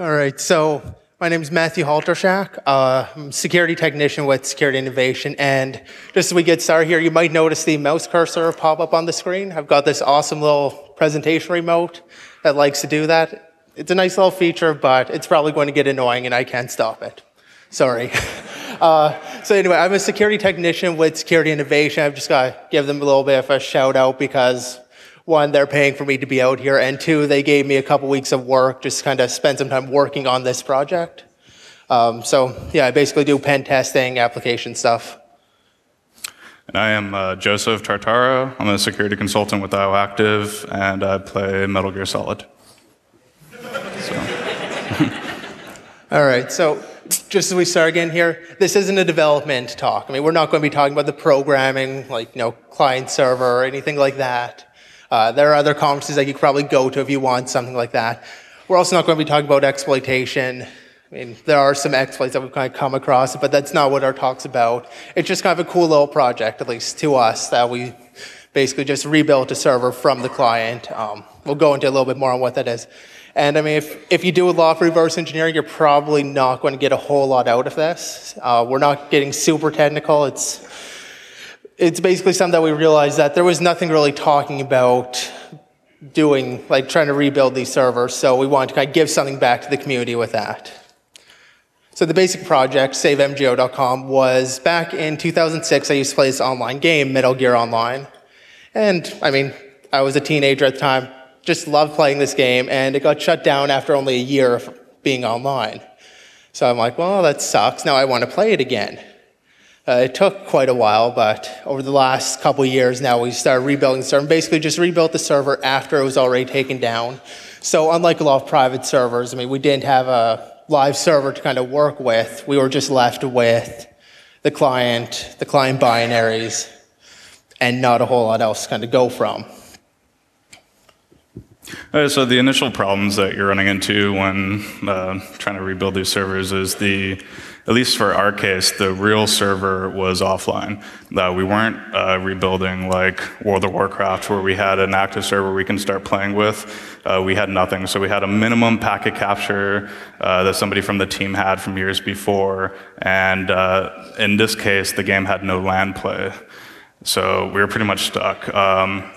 All right, so my name is Matthew Halchyshak. Uh, I'm a security technician with Security Innovation. And just as we get started here, you might notice the mouse cursor pop up on the screen. I've got this awesome little presentation remote that likes to do that. It's a nice little feature, but it's probably going to get annoying and I can't stop it. Sorry. Uh, so anyway, I'm a security technician with Security Innovation. I've just got to give them a little bit of a shout out because one, they're paying for me to be out here, and two, they gave me a couple weeks of work, just kind of spend some time working on this project. Um, so yeah, I basically do pen testing, application stuff. And I am uh, Joseph Tartaro. I'm a security consultant with IOActive, and I play Metal Gear Solid. So. All right, so just as we start again here, this isn't a development talk. I mean, we're not going to be talking about the programming, like, you know, client server or anything like that. Uh, there are other conferences that you could probably go to if you want something like that. We're also not going to be talking about exploitation. I mean, there are some exploits that we've kind of come across, but that's not what our talk's about. It's just kind of a cool little project, at least to us, that we basically just rebuilt a server from the client. Um, we'll go into a little bit more on what that is. And I mean, if, if you do a lot of reverse engineering, you're probably not going to get a whole lot out of this. Uh, we're not getting super technical. It's it's basically something that we realized that there was nothing really talking about doing, like trying to rebuild these servers. So we wanted to kind of give something back to the community with that. So the basic project, SaveMGO.com, was back in 2006. I used to play this online game, Metal Gear Online. And I mean, I was a teenager at the time, just loved playing this game, and it got shut down after only a year of being online. So I'm like, well, that sucks. Now I want to play it again. Uh, it took quite a while, but over the last couple years now, we started rebuilding the server. Basically, just rebuilt the server after it was already taken down. So, unlike a lot of private servers, I mean, we didn't have a live server to kind of work with. We were just left with the client, the client binaries, and not a whole lot else to kind of go from. So the initial problems that you're running into when uh, trying to rebuild these servers is the at least for our case, the real server was offline. Uh, we weren't uh, rebuilding like World of Warcraft where we had an active server we can start playing with. Uh, we had nothing. So we had a minimum packet capture uh, that somebody from the team had from years before. And uh, in this case, the game had no LAN play. So we were pretty much stuck. Um,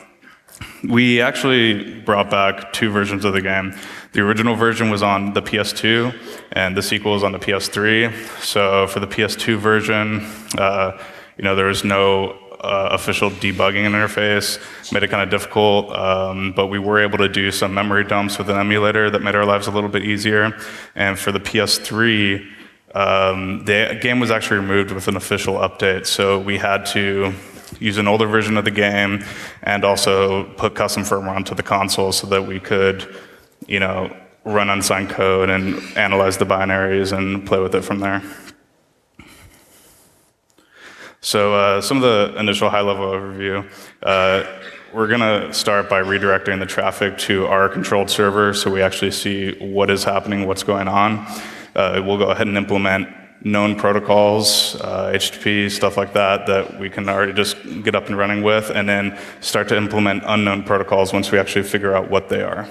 we actually brought back two versions of the game. The original version was on the PS2, and the sequel is on the PS3. So for the PS2 version, uh, you know, there was no uh, official debugging interface, made it kind of difficult, um, but we were able to do some memory dumps with an emulator that made our lives a little bit easier. And for the PS3, um, the game was actually removed with an official update, so we had to use an older version of the game and also put custom firmware onto the console so that we could you know, run unsigned code and analyze the binaries and play with it from there. So uh, some of the initial high-level overview. Uh, we're going to start by redirecting the traffic to our controlled server so we actually see what is happening, what's going on. Uh, we'll go ahead and implement known protocols, uh, HTTP, stuff like that, that we can already just get up and running with, and then start to implement unknown protocols once we actually figure out what they are.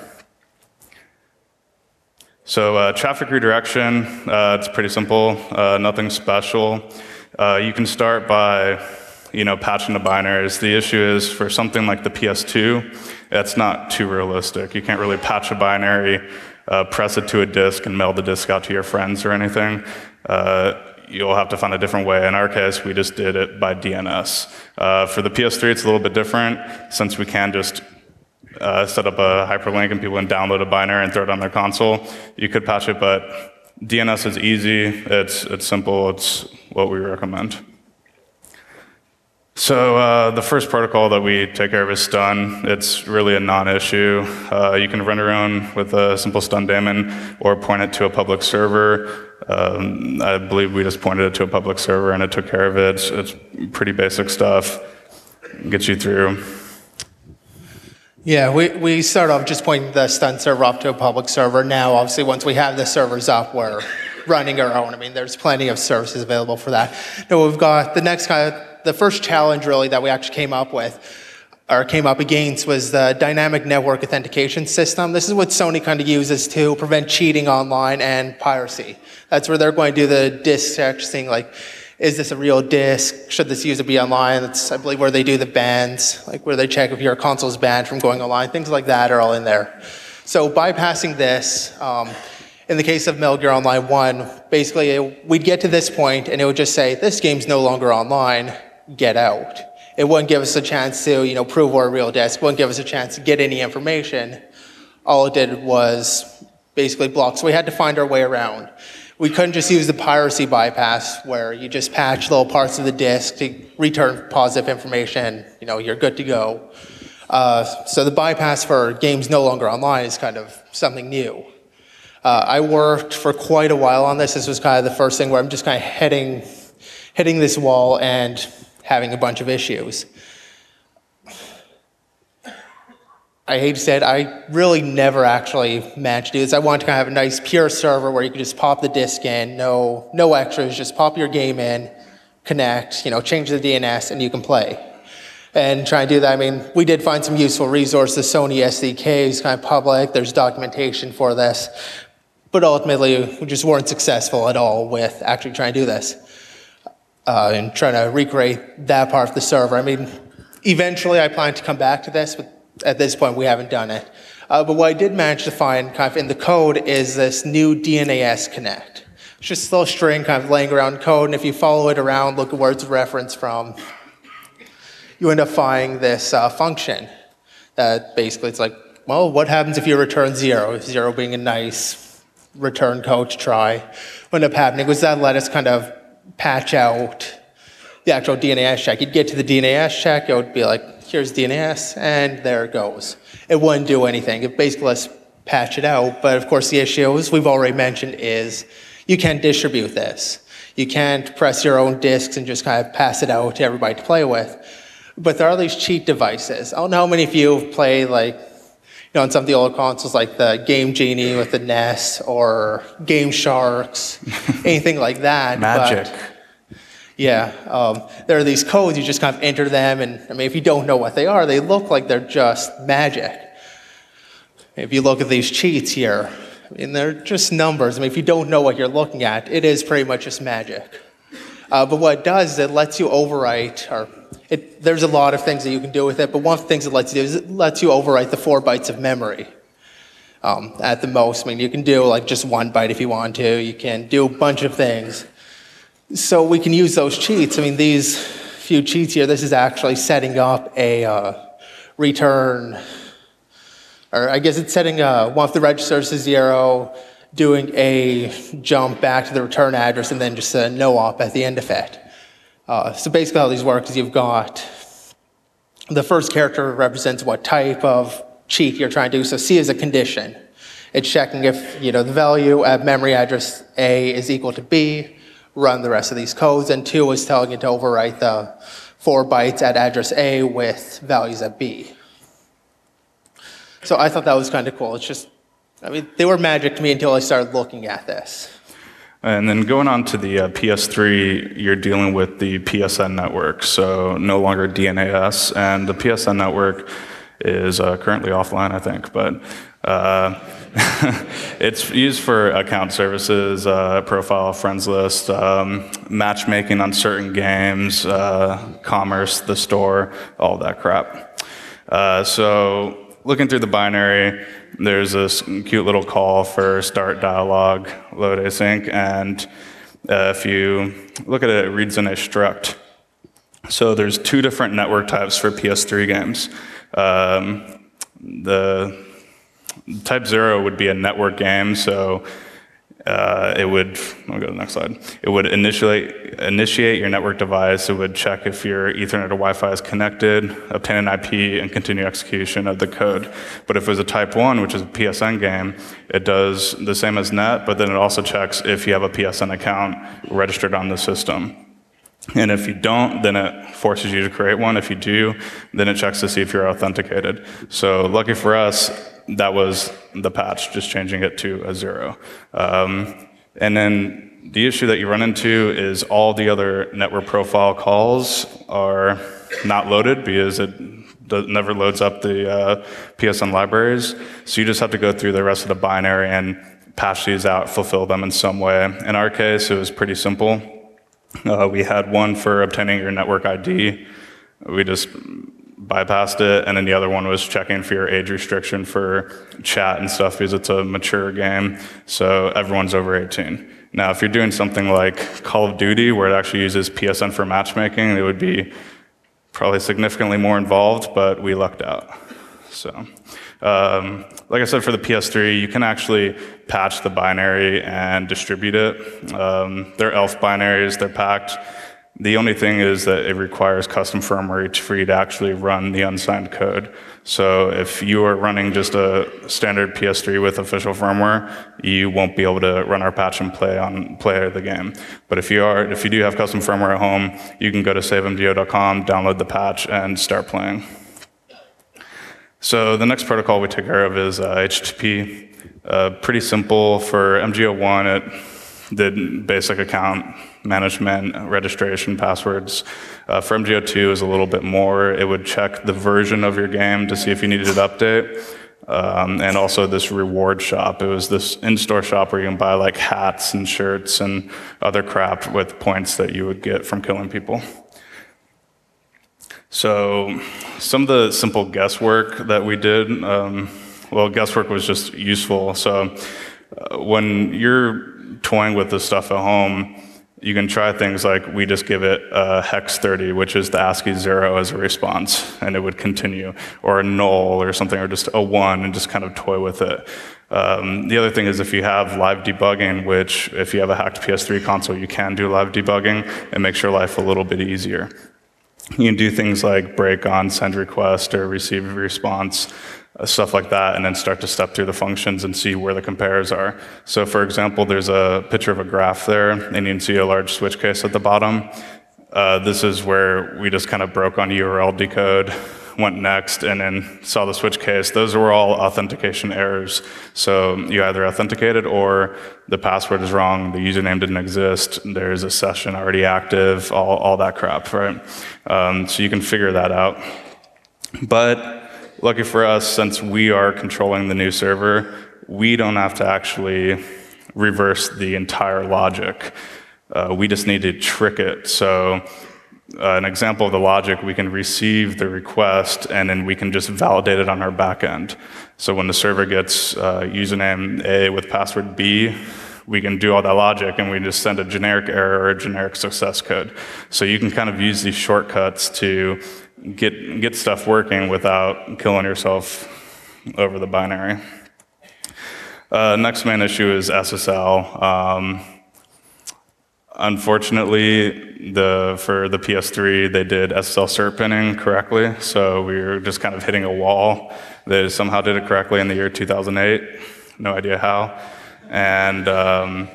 So uh, traffic redirection, uh, it's pretty simple, uh, nothing special. Uh, you can start by, you know, patching the binaries. The issue is for something like the PS2, that's not too realistic. You can't really patch a binary, uh, press it to a disk, and mail the disk out to your friends or anything. Uh, you'll have to find a different way. In our case, we just did it by DNS. for the PS3, it's a little bit different since we can just uh, set up a hyperlink and people can download a binary and throw it on their console. You could patch it, but DNS is easy, it's, it's simple, it's what we recommend. So uh, the first protocol that we take care of is stun. It's really a non-issue. Uh, you can run your own with a simple stun daemon or point it to a public server. Um, I believe we just pointed it to a public server and it took care of it. It's, it's pretty basic stuff. Gets you through. Yeah, we, we start off just pointing the stun server up to a public server. Now, obviously, once we have the servers up, we're running our own. I mean, there's plenty of services available for that. Now, we've got the next kind of, the first challenge really that we actually came up with. or came up against was the dynamic network authentication system. This is what Sony kind of uses to prevent cheating online and piracy. That's where they're going to do the disk check, like, is this a real disk? Should this user be online? That's, I believe, where they do the bans, like where they check if your console is banned from going online. Things like that are all in there. So bypassing this, um, in the case of Metal Gear Online 1, basically it, we'd get to this point and it would just say, this game's no longer online, get out. It wouldn't give us a chance to, you know, prove we're a real disk. It wouldn't give us a chance to get any information. All it did was basically block. So we had to find our way around. We couldn't just use the piracy bypass where you just patch little parts of the disk to return positive information. You know, you're good to go. Uh, so the bypass for games no longer online is kind of something new. Uh, I worked for quite a while on this. This was kind of the first thing where I'm just kind of hitting, hitting this wall and having a bunch of issues. I hate to say it, I really never actually managed to do this. I wanted to kind of have a nice pure server where you could just pop the disk in, no, no extras, just pop your game in, connect, you know, change the DNS, and you can play. And try and do that, I mean, we did find some useful resources. Sony SDK is kind of public, there's documentation for this. But ultimately, we just weren't successful at all with actually trying to do this uh, and trying to recreate that part of the server. I mean, eventually I plan to come back to this, but at this point we haven't done it. Uh, but what I did manage to find kind of in the code is this new DNAS connect. It's just a little string kind of laying around code, and if you follow it around, look at where it's referenced from, you end up finding this uh, function that basically it's like, well, what happens if you return zero? Zero being a nice return code to try. What ended up happening was that let us kind of patch out the actual DNAS check. You'd get to the DNAS check, it would be like, here's DNS, and there it goes. It wouldn't do anything. It basically lets patch it out. But of course, the issue, as we've already mentioned, is you can't distribute this. You can't press your own disks and just kind of pass it out to everybody to play with. But there are these cheat devices. I don't know how many of you have played like you know, on some of the old consoles like the Game Genie with the NES or Game Sharks, anything like that. Magic. But, yeah, um, there are these codes, you just kind of enter them, and I mean, if you don't know what they are, they look like they're just magic. If you look at these cheats here, I mean, they're just numbers. I mean, if you don't know what you're looking at, it is pretty much just magic. Uh, but what it does is it lets you overwrite, or it, there's a lot of things that you can do with it, but one of the things it lets you do is it lets you overwrite the four bytes of memory. Um, at the most, I mean, you can do like just one byte if you want to. You can do a bunch of things. So we can use those cheats. I mean, these few cheats here, this is actually setting up a uh, return, or I guess it's setting uh, one of the registers to zero, doing a jump back to the return address, and then just a no op at the end of it. Uh, so basically, how these work is you've got the first character represents what type of cheat you're trying to do. So C is a condition. It's checking if you know the value at memory address A is equal to B. Run the rest of these codes, and two is telling it to overwrite the four bytes at address A with values at B. So I thought that was kind of cool. It's just, I mean, they were magic to me until I started looking at this. And then going on to the uh, PS3, you're dealing with the PSN network, so no longer DNAS. And the PSN network is uh, currently offline, I think, but uh, it's used for account services, uh, profile, friends list, um, matchmaking on certain games, uh, commerce, the store, all that crap. Uh, so looking through the binary, there's this cute little call for start dialog, load async, and uh, if you look at it, it reads a struct. So there's two different network types for PS3 games. Um, the type zero would be a network game, so uh, it would, I'll go to the next slide. It would initiate, initiate your network device. It would check if your Ethernet or Wi-Fi is connected, obtain an IP, and continue execution of the code. But if it was a type one, which is a PSN game, it does the same as net, but then it also checks if you have a PSN account registered on the system. And if you don't, then it forces you to create one. If you do, then it checks to see if you're authenticated. So lucky for us, that was the patch, just changing it to a zero. Um, and then the issue that you run into is all the other network profile calls are not loaded because it never loads up the uh, PSN libraries. So you just have to go through the rest of the binary and patch these out, fulfill them in some way. In our case, it was pretty simple. Uh, we had one for obtaining your network ID. We just bypassed it, and then the other one was checking for your age restriction for chat and stuff because it's a mature game, so everyone's over 18. Now, if you're doing something like Call of Duty, where it actually uses PSN for matchmaking, it would be probably significantly more involved, but we lucked out. So, um, like I said, for the PS3, you can actually patch the binary and distribute it. Um, they're ELF binaries, they're packed. The only thing is that it requires custom firmware for you to actually run the unsigned code. So if you are running just a standard PS3 with official firmware, you won't be able to run our patch and play on the game. But if you are, if you do have custom firmware at home, you can go to savemgo.com, download the patch, and start playing. So the next protocol we take care of is uh, HTTP. Uh, pretty simple for MGO1. It did basic account management, registration, passwords. Uh, for MGO2 is a little bit more. It would check the version of your game to see if you needed an update. Um, and also this reward shop. It was this in-store shop where you can buy like hats and shirts and other crap with points that you would get from killing people. So some of the simple guesswork that we did, um, well, guesswork was just useful. So uh, when you're toying with this stuff at home, you can try things like we just give it a hex 30, which is the ASCII zero as a response, and it would continue, or a null or something, or just a one, and just kind of toy with it. Um, the other thing is if you have live debugging, which if you have a hacked PS3 console, you can do live debugging, it makes your life a little bit easier. You can do things like break on send request or receive response, uh, stuff like that, and then start to step through the functions and see where the compares are. So, for example, there's a picture of a graph there, and you can see a large switch case at the bottom. Uh, this is where we just kind of broke on URL decode, went next, and then saw the switch case. Those were all authentication errors. So you either authenticated or the password is wrong, the username didn't exist, there's a session already active, all, all that crap, right? Um, so you can figure that out. But lucky for us, since we are controlling the new server, we don't have to actually reverse the entire logic. Uh, we just need to trick it. So uh, an example of the logic, we can receive the request and then we can just validate it on our backend. So when the server gets uh, username A with password B, we can do all that logic and we just send a generic error or a generic success code. So you can kind of use these shortcuts to get, get stuff working without killing yourself over the binary. Uh, next main issue is SSL. Um, unfortunately, the, for the PS3, they did SSL cert pinning correctly, so we were just kind of hitting a wall. They somehow did it correctly in the year 2008. No idea how. And um,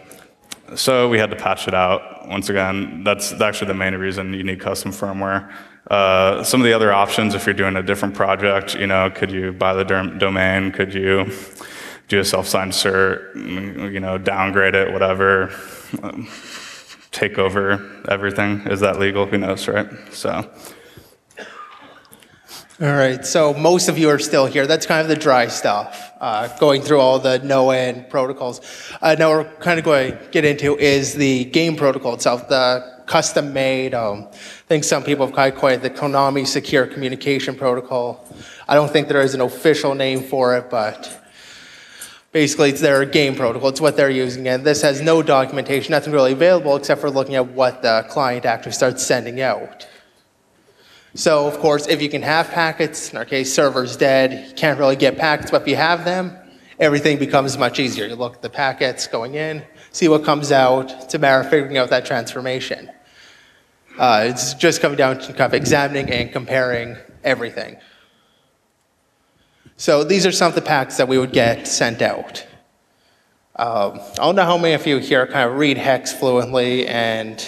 so we had to patch it out. Once again, that's actually the main reason you need custom firmware. Uh, some of the other options, if you're doing a different project, you know, could you buy the domain? Could you do a self-signed cert? You know, downgrade it, whatever. Take over everything. Is that legal? Who knows, right? So. All right, so most of you are still here. That's kind of the dry stuff, uh, going through all the known protocols. Uh, now we're kind of going to get into is the game protocol itself, the custom made, um, I think some people have kind of coined the Konami Secure Communication Protocol. I don't think there is an official name for it, but basically it's their game protocol. It's what they're using, and this has no documentation, nothing really available except for looking at what the client actually starts sending out. So, of course, if you can have packets, in our case, server's dead, you can't really get packets, but if you have them, everything becomes much easier. You look at the packets going in, see what comes out. It's a matter of figuring out that transformation. Uh, it's just coming down to kind of examining and comparing everything. So these are some of the packs that we would get sent out. Um, I don't know how many of you here kind of read hex fluently and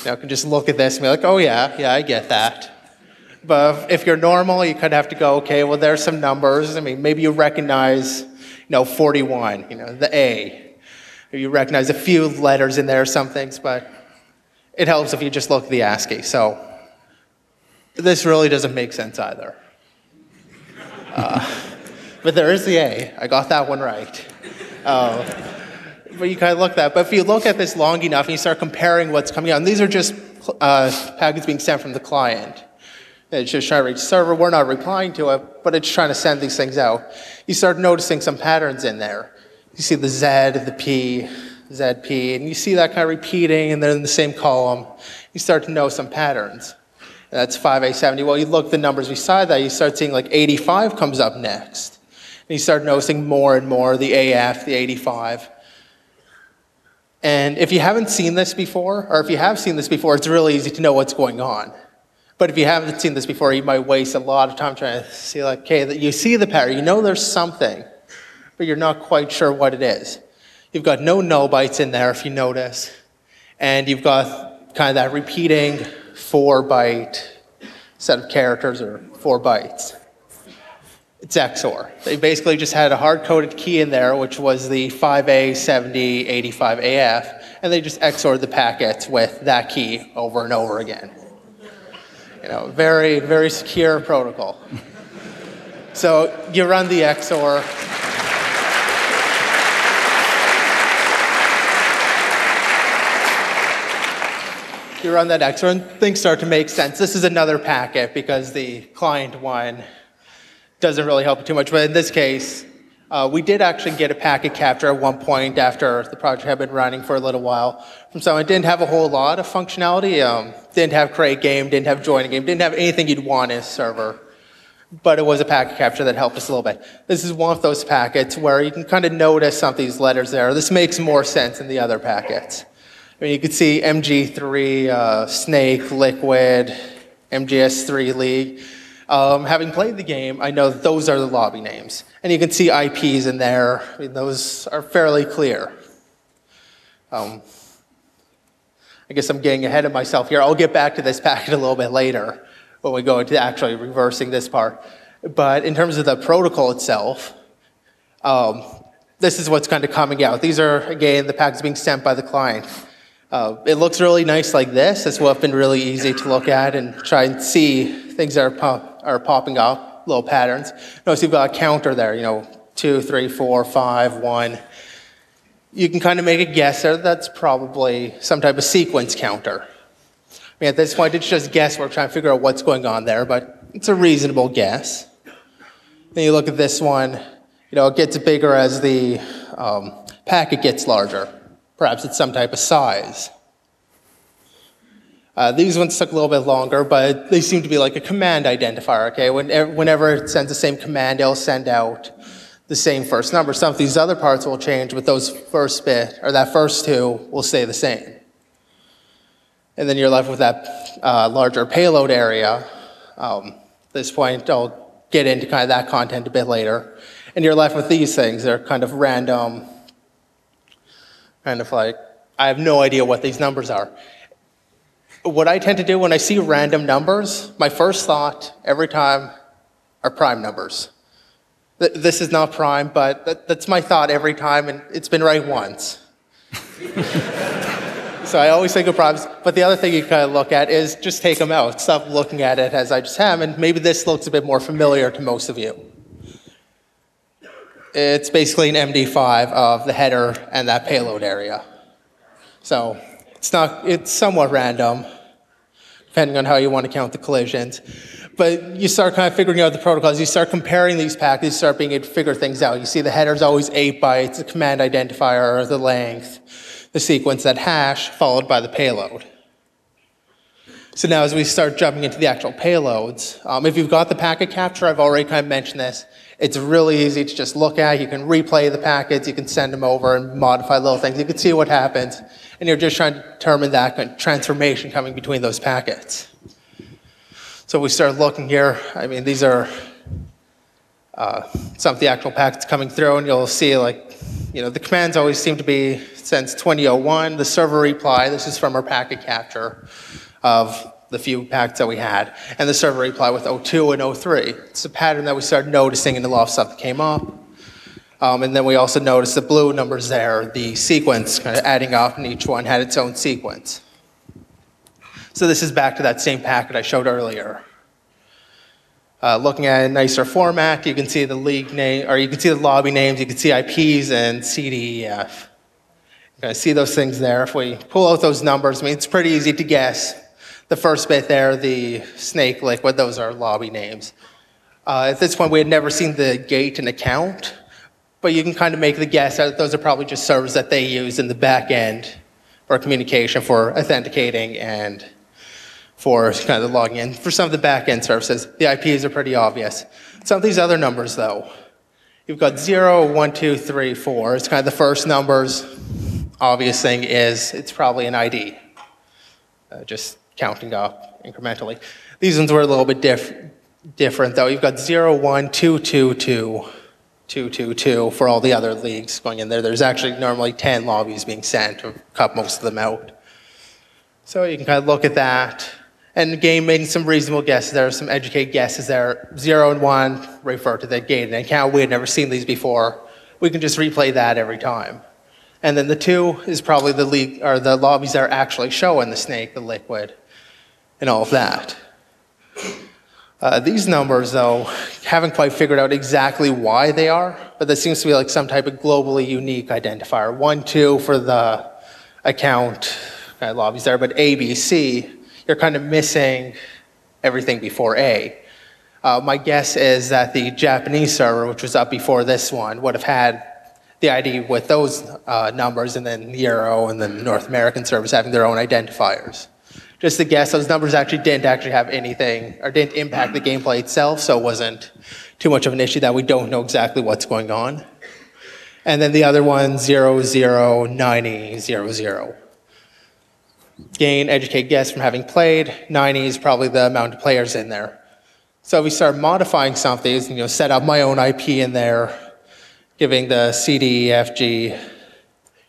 you know, can just look at this and be like, oh yeah, yeah, I get that. But if you're normal, you kind of have to go, okay, well, there's some numbers. I mean, maybe you recognize, you know, 41, you know, the A. Or you recognize a few letters in there, some things, but it helps if you just look at the ASCII. So this really doesn't make sense either. But there is the A. I got that one right. Uh, but you kind of look at that. But if you look at this long enough and you start comparing what's coming out, and these are just uh, packets being sent from the client. It's just trying to reach the server. We're not replying to it, but it's trying to send these things out. You start noticing some patterns in there. You see the Z, the P, ZP, and you see that kind of repeating, and then in the same column, you start to know some patterns. And that's 5A70. Well, you look the numbers beside that, you start seeing like 85 comes up next. And you start noticing more and more the AF, the 85. And if you haven't seen this before, or if you have seen this before, it's really easy to know what's going on. But if you haven't seen this before, you might waste a lot of time trying to see, like, okay, that you see the pattern, you know there's something, but you're not quite sure what it is. You've got no null bytes in there, if you notice, and you've got kind of that repeating four byte set of characters or four bytes. It's XOR. They basically just had a hard-coded key in there, which was the 5A7085AF, and they just XORed the packets with that key over and over again. You know, very, very secure protocol. So you run the XOR. You run that XOR and things start to make sense. This is another packet because the client one doesn't really help too much. But in this case, uh, we did actually get a packet capture at one point after the project had been running for a little while from someone. It didn't have a whole lot of functionality. Um, didn't have create game, didn't have join game, didn't have anything you'd want in a server. But it was a packet capture that helped us a little bit. This is one of those packets where you can kind of notice some of these letters there. This makes more sense than the other packets. I mean, you can see MG3, uh, Snake, Liquid, MGS3 League. Um, having played the game, I know those are the lobby names. And you can see IPs in there. I mean, those are fairly clear. Um, I guess I'm getting ahead of myself here. I'll get back to this packet a little bit later when we go into actually reversing this part. But in terms of the protocol itself, um, this is what's kind of coming out. These are, again, the packets being sent by the client. Uh, it looks really nice like this. Will have been really easy to look at and try and see things that are are popping up, little patterns. Notice you've got a counter there, you know, two, three, four, five, one. You can kind of make a guess there. That's probably some type of sequence counter. I mean, at this point, it's just guesswork trying to figure out what's going on there, but it's a reasonable guess. Then you look at this one, you know, it gets bigger as the um, packet gets larger. Perhaps it's some type of size. Uh, these ones took a little bit longer, but they seem to be like a command identifier, okay? Whenever it sends the same command, it'll send out the same first number. Some of these other parts will change, but those first bit, or that first two, will stay the same. And then you're left with that uh, larger payload area. Um, at this point, I'll get into kind of that content a bit later. And you're left with these things. They're kind of random, kind of like, I have no idea what these numbers are what I tend to do when I see random numbers, my first thought every time are prime numbers. This is not prime, but that's my thought every time, and it's been right once. so I always think of primes. But the other thing you kind of look at is just take them out. Stop looking at it as I just have, and maybe this looks a bit more familiar to most of you. It's basically an MD5 of the header and that payload area. So it's not, it's somewhat random, depending on how you want to count the collisions. But you start kind of figuring out the protocols. You start comparing these packets, you start being able to figure things out. You see the header's always eight bytes, the command identifier, the length, the sequence, that hash, followed by the payload. So now as we start jumping into the actual payloads, um, if you've got the packet capture, I've already kind of mentioned this, it's really easy to just look at. You can replay the packets, you can send them over and modify little things. You can see what happens and you're just trying to determine that transformation coming between those packets. So we start looking here. I mean, these are uh, some of the actual packets coming through, and you'll see like, you know, the commands always seem to be since 2001. The server reply, this is from our packet capture of the few packets that we had, and the server reply with 02 and 03. It's a pattern that we started noticing in lot of stuff that came up. Um, and then we also noticed the blue numbers there, the sequence kind of adding up, and each one had its own sequence. So this is back to that same packet I showed earlier. Uh, looking at a nicer format, you can see the league name, or you can see the lobby names, you can see IPs and CDEF. You can see those things there. If we pull out those numbers, I mean, it's pretty easy to guess. The first bit there, the snake liquid, those are lobby names. Uh, at this point, we had never seen the gate and account, but you can kind of make the guess that those are probably just servers that they use in the back end for communication, for authenticating, and for kind of logging in. For some of the back end services, the IPs are pretty obvious. Some of these other numbers, though, you've got 0, 1, 2, 3, 4. It's kind of the first numbers. Obvious thing is it's probably an ID, uh, just counting up incrementally. These ones were a little bit diff- different, though. You've got 0, 1, 2, 2, 2. 222 for all the other leagues going in there. There's actually normally 10 lobbies being sent to cut most of them out. So you can kind of look at that. And again, making some reasonable guesses there, are some educated guesses there. Zero and one refer to the gate and account. We had never seen these before. We can just replay that every time. And then the two is probably the league or the lobbies that are actually showing the snake, the liquid, and all of that. Uh, these numbers, though, haven't quite figured out exactly why they are, but there seems to be like some type of globally unique identifier. One, two for the account of lobbies there, but A, B, C, you're kind of missing everything before A. Uh, my guess is that the Japanese server, which was up before this one, would have had the ID with those uh, numbers, and then Euro and then North American servers having their own identifiers just to guess, those numbers actually didn't actually have anything or didn't impact the gameplay itself, so it wasn't too much of an issue that we don't know exactly what's going on. And then the other one, 0, 0, 90, 0, 0. Gain, educate, guess from having played. 90 is probably the amount of players in there. So we start modifying some of these, and, you know, set up my own IP in there, giving the CD, F, G,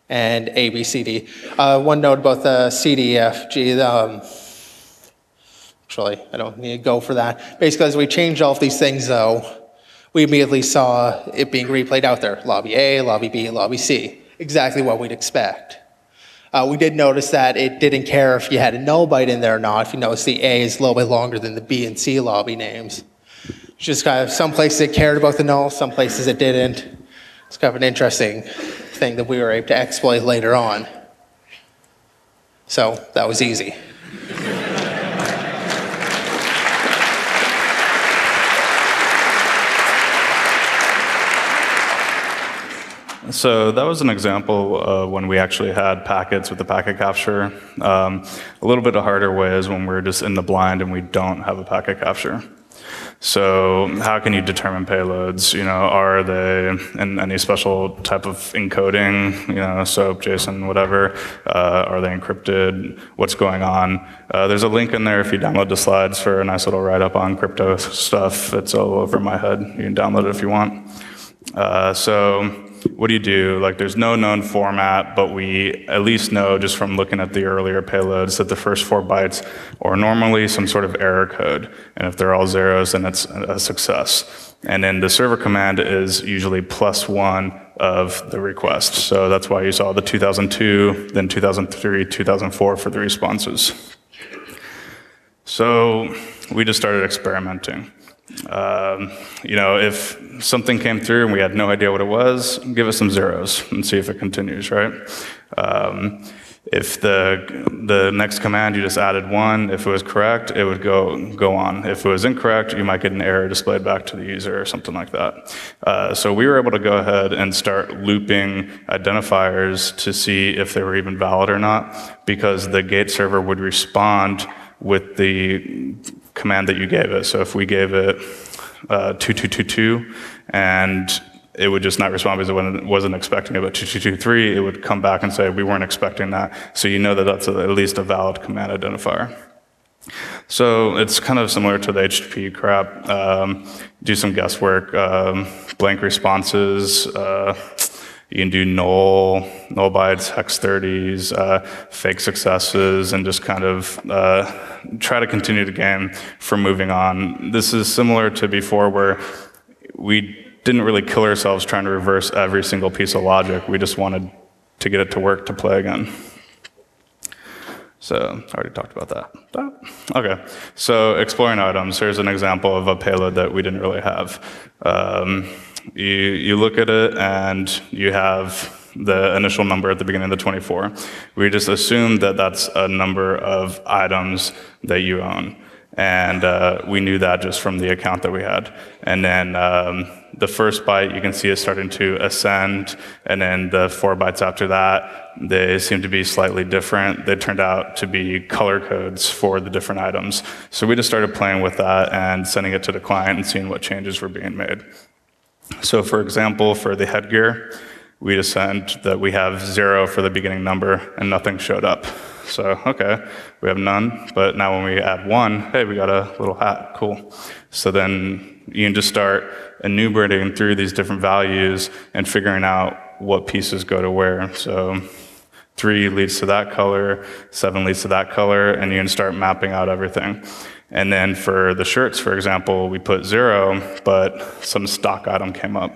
and ABCD. Uh, one note about the CDFG, um, actually, I don't need to go for that. Basically, as we changed all of these things, though, we immediately saw it being replayed out there. Lobby A, Lobby B, Lobby C. Exactly what we'd expect. Uh, we did notice that it didn't care if you had a null byte in there or not. If you notice, the A is a little bit longer than the B and C lobby names. It's just kind of some places it cared about the null, some places it didn't. It's kind of an interesting thing that we were able to exploit later on. So that was easy. So that was an example of when we actually had packets with the packet capture. Um, a little bit of harder way is when we're just in the blind and we don't have a packet capture. So how can you determine payloads? You know, are they in any special type of encoding? You know, SOAP, JSON, whatever. Uh, are they encrypted? What's going on? Uh, there's a link in there if you download the slides for a nice little write-up on crypto stuff. It's all over my head. You can download it if you want. Uh, so what do you do? Like, there's no known format, but we at least know just from looking at the earlier payloads that the first four bytes are normally some sort of error code. And if they're all zeros, then it's a success. And then the server command is usually plus one of the request. So that's why you saw the 2002, then 2003, 2004 for the responses. So we just started experimenting. Um, you know, if something came through and we had no idea what it was, give us some zeros and see if it continues, right? Um, if the the next command you just added one, if it was correct, it would go go on. If it was incorrect, you might get an error displayed back to the user or something like that. Uh, so we were able to go ahead and start looping identifiers to see if they were even valid or not, because the gate server would respond with the command that you gave it. So if we gave it uh, 2222 and it would just not respond because it wasn't expecting it, but 2223, it would come back and say, we weren't expecting that. So you know that that's a, at least a valid command identifier. So it's kind of similar to the HTTP crap. Um, do some guesswork, um, blank responses, uh, you can do null, null bytes, hex 30s, uh, fake successes, and just kind of uh, try to continue the game for moving on. This is similar to before where we didn't really kill ourselves trying to reverse every single piece of logic. We just wanted to get it to work to play again. So I already talked about that. Okay, so exploring items. Here's an example of a payload that we didn't really have. Um, you, you look at it and you have the initial number at the beginning of the 24. We just assume that that's a number of items that you own. And uh, we knew that just from the account that we had. And then um, the first byte, you can see is starting to ascend. And then the four bytes after that, they seem to be slightly different. They turned out to be color codes for the different items. So we just started playing with that and sending it to the client and seeing what changes were being made. So for example, for the headgear, we sent that we have zero for the beginning number and nothing showed up. So, okay, we have none, but now when we add one, hey, we got a little hat, cool. So then you can just start enumerating through these different values and figuring out what pieces go to where. So three leads to that color, seven leads to that color, and you can start mapping out everything. And then for the shirts, for example, we put zero, but some stock item came up.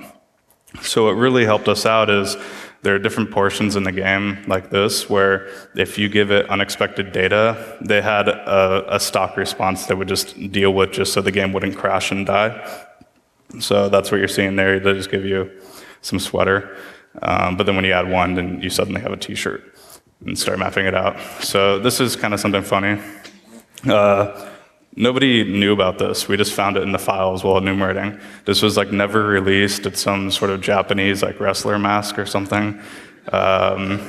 So what really helped us out is there are different portions in the game like this where if you give it unexpected data, they had a, a, stock response that would just deal with just so the game wouldn't crash and die. So that's what you're seeing there. They just give you some sweater. Um, but then when you add one, then you suddenly have a t-shirt and start mapping it out. So this is kind of something funny. Uh, Nobody knew about this. We just found it in the files while enumerating. This was like never released. It's some sort of Japanese like wrestler mask or something. Um,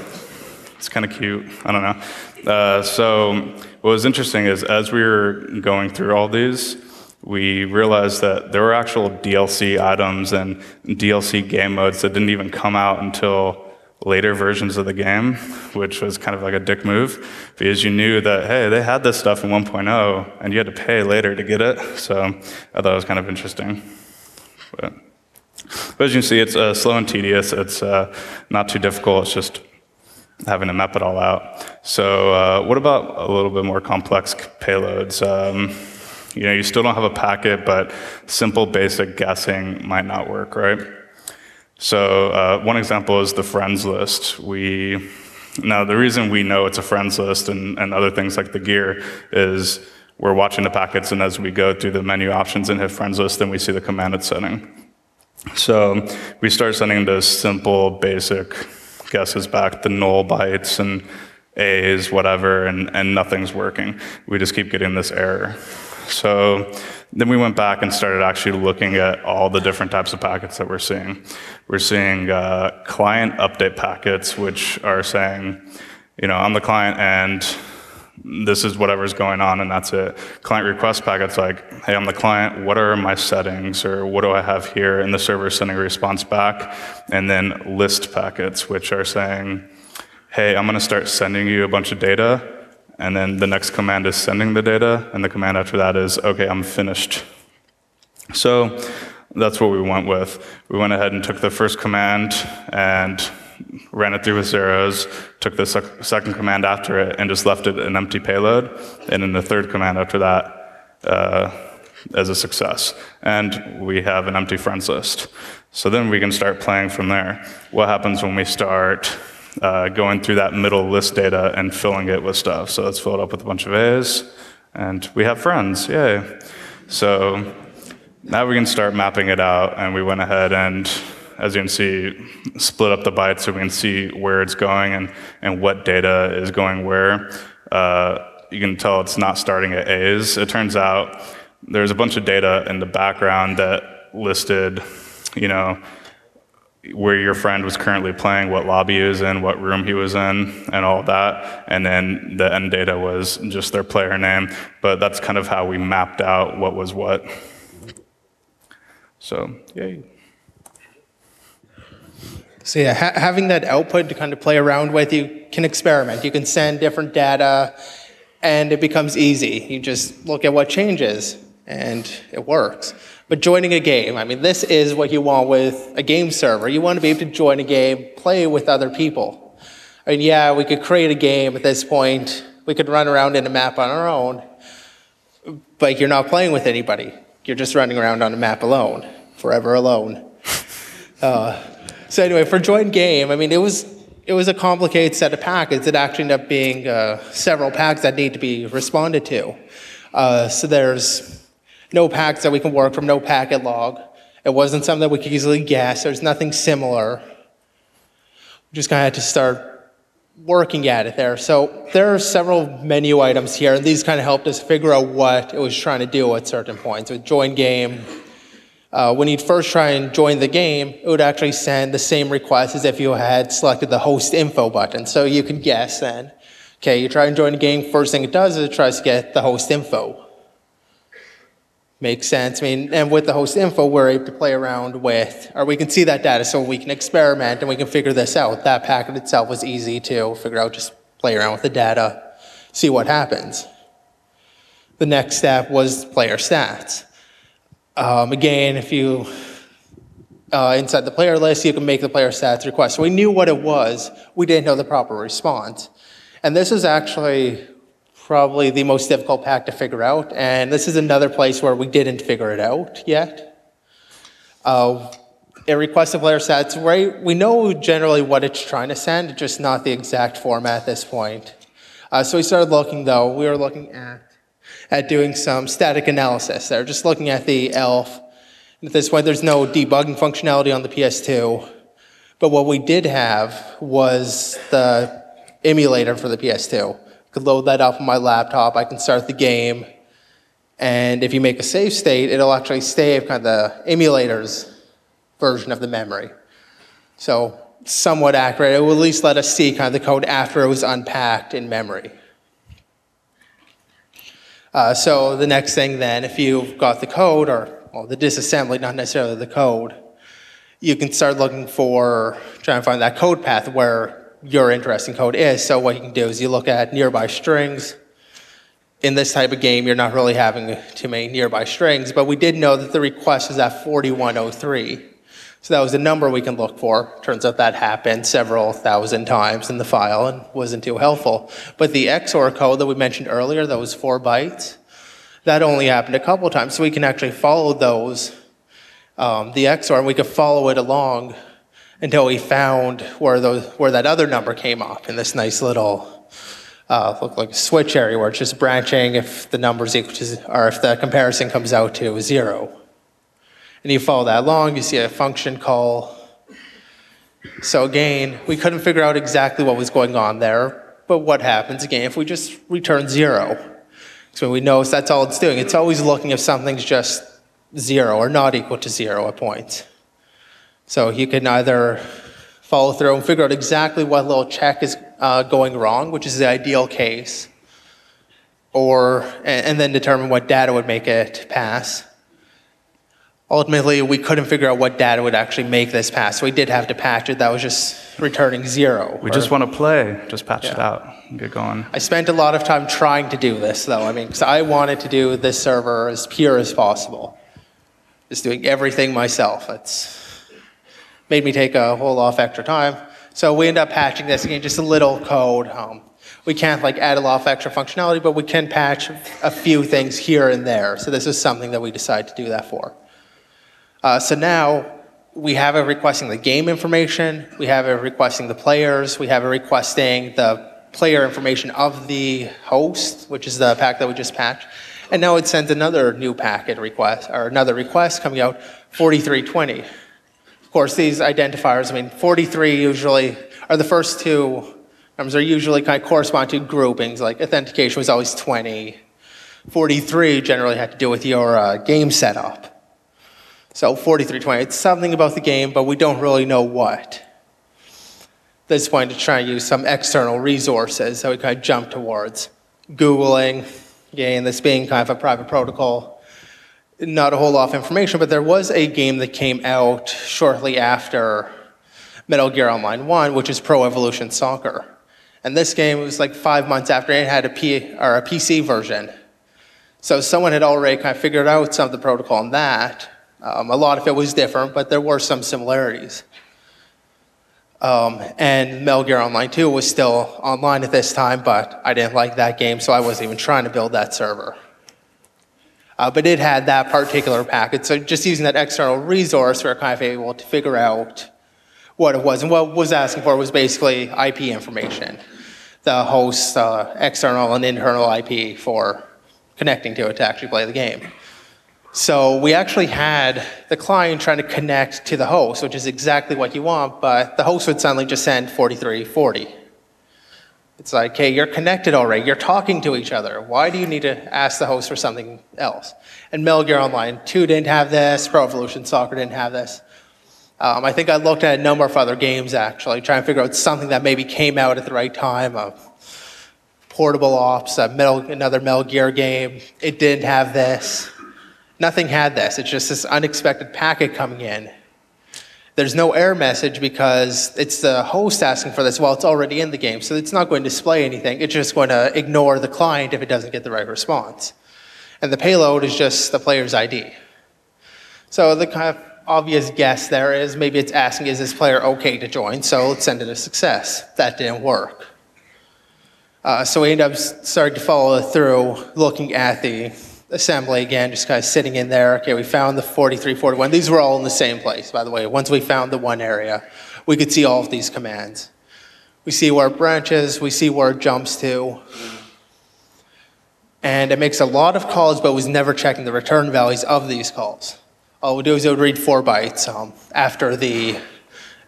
it's kind of cute. I don't know. Uh, so what was interesting is as we were going through all these, we realized that there were actual DLC items and DLC game modes that didn't even come out until later versions of the game, which was kind of like a dick move because you knew that, hey, they had this stuff in 1.0 and you had to pay later to get it. So I thought it was kind of interesting. But, but as you can see, it's uh, slow and tedious. It's uh, not too difficult. It's just having to map it all out. So uh, what about a little bit more complex payloads? Um, you know, you still don't have a packet, but simple basic guessing might not work, right? So uh, one example is the friends list. We now the reason we know it's a friends list and, and other things like the gear is we're watching the packets and as we go through the menu options and hit friends list, then we see the command it's setting. So we start sending those simple, basic guesses back, the null bytes and A's, whatever, and, and nothing's working. We just keep getting this error. So then we went back and started actually looking at all the different types of packets that we're seeing. We're seeing uh, client update packets, which are saying, you know, I'm the client and this is whatever's going on and that's it. Client request packets like, hey, I'm the client, what are my settings or what do I have here? And the server sending a response back. And then list packets, which are saying, hey, I'm gonna start sending you a bunch of data and then the next command is sending the data, and the command after that is, okay, I'm finished. So that's what we went with. We went ahead and took the first command and ran it through with zeros, took the sec- second command after it, and just left it an empty payload, and then the third command after that uh, as a success. And we have an empty friends list. So then we can start playing from there. What happens when we start uh, going through that middle list data and filling it with stuff. So let's fill it up with a bunch of A's, and we have friends, yay. So now we can start mapping it out, and we went ahead and, as you can see, split up the bytes so we can see where it's going and, and what data is going where. Uh, you can tell it's not starting at A's. It turns out there's a bunch of data in the background that listed, you know, where your friend was currently playing, what lobby he was in, what room he was in, and all that. And then the end data was just their player name. But that's kind of how we mapped out what was what. So, yay. So yeah, ha- having that output to kind of play around with, you can experiment. You can send different data, and it becomes easy. You just look at what changes, and it works. But joining a game, I mean, this is what you want with a game server. You want to be able to join a game, play with other people. I mean, yeah, we could create a game at this point. We could run around in a map on our own, but you're not playing with anybody. You're just running around on a map alone, forever alone. Uh, so anyway, for join game, I mean, it was it was a complicated set of packets. It actually ended up being uh, several packs that need to be responded to. Uh, so there's no packs that we can work from, no packet log. It wasn't something that we could easily guess. There's nothing similar. We just kind of had to start working at it there. So there are several menu items here, and these kind of helped us figure out what it was trying to do at certain points. With join game, uh, when you'd first try and join the game, it would actually send the same request as if you had selected the host info button. So you can guess then, okay, you try and join the game, first thing it does is it tries to get the host info. Makes sense. I mean, and with the host info, we're able to play around with, or we can see that data so we can experiment and we can figure this out. That packet itself was easy to figure out, just play around with the data, see what happens. The next step was player stats. Um, again, if you, uh, inside the player list, you can make the player stats request. So we knew what it was, we didn't know the proper response. And this is actually probably the most difficult pack to figure out. And this is another place where we didn't figure it out yet. Uh, it requests the player stats, right? We know generally what it's trying to send, just not the exact format at this point. Uh, so we started looking though, we were looking at at doing some static analysis there, just looking at the ELF. At this point, there's no debugging functionality on the PS2, but what we did have was the emulator for the PS2. Could load that up on my laptop, I can start the game, and if you make a save state, it'll actually save kind of the emulator's version of the memory. So somewhat accurate. It will at least let us see kind of the code after it was unpacked in memory. Uh, so the next thing then, if you've got the code, or well, the disassembly, not necessarily the code, you can start looking for, trying to find that code path where your interesting code is. So what you can do is you look at nearby strings. In this type of game, you're not really having too many nearby strings, but we did know that the request was at 4103. So that was the number we can look for. Turns out that happened several thousand times in the file and wasn't too helpful. But the XOR code that we mentioned earlier, those four bytes, that only happened a couple times. So we can actually follow those, um, the XOR, and we could follow it along until we found where, those, where that other number came up in this nice little, uh, look like a switch area where it's just branching if the number's equal to, or if the comparison comes out to zero and you follow that along, you see a function call. So again, we couldn't figure out exactly what was going on there, but what happens again if we just return zero? So we know that's all it's doing. It's always looking if something's just zero or not equal to zero at points. So you can either follow through and figure out exactly what little check is uh, going wrong, which is the ideal case, or and, and then determine what data would make it pass ultimately we couldn't figure out what data would actually make this pass. So we did have to patch it. That was just returning zero. We or, just want to play. Just patch yeah. it out and get going. I spent a lot of time trying to do this, though. I mean, because I wanted to do this server as pure as possible. Just doing everything myself. It's made me take a whole lot of extra time. So we end up patching this again, just a little code. Um, we can't like add a lot of extra functionality, but we can patch a few things here and there. So this is something that we decide to do that for. Uh, so now we have it requesting the game information, we have it requesting the players, we have it requesting the player information of the host, which is the pack that we just patched. And now it sends another new packet request, or another request coming out, 4320. Of course, these identifiers, I mean, 43 usually are the first two numbers are usually kind of correspond to groupings, like authentication was always 20. 43 generally had to do with your uh, game setup. So 4320, it's something about the game, but we don't really know what. At this point, to try and use some external resources that we kind of jump towards. Googling, again, this being kind of a private protocol, not a whole lot of information, but there was a game that came out shortly after Metal Gear Online 1, which is Pro Evolution Soccer. And this game was like five months after it had a, P, or a PC version. So someone had already kind of figured out some of the protocol on that, um, a lot of it was different, but there were some similarities. Um, and Metal Gear Online 2 was still online at this time, but I didn't like that game, so I wasn't even trying to build that server. Uh, but it had that particular packet. so just using that external resource, we are kind of able to figure out what it was. And what it was asking for was basically IP information, the host's uh, external and internal IP for connecting to it to actually play the game. So we actually had the client trying to connect to the host, which is exactly what you want, but the host would suddenly just send 4340. It's like, hey, you're connected already. You're talking to each other. Why do you need to ask the host for something else? And Metal Gear Online 2 didn't have this. Pro Evolution Soccer didn't have this. Um, I think I looked at a number of other games actually, trying to figure out something that maybe came out at the right time. Uh, Portable Ops, a Metal, another Metal Gear game. It didn't have this. Nothing had this. It's just this unexpected packet coming in. There's no error message because it's the host asking for this while it's already in the game. So it's not going to display anything. It's just going to ignore the client if it doesn't get the right response. And the payload is just the player's ID. So the kind of obvious guess there is maybe it's asking, is this player okay to join? So let's send it a success. That didn't work. Uh, so we end up starting to follow it through, looking at the assembly again, just kind of sitting in there. Okay, we found the 4341. These were all in the same place, by the way. Once we found the one area, we could see all of these commands. We see where it branches, we see where it jumps to. And it makes a lot of calls, but was never checking the return values of these calls all it would do is it would read four bytes um, after the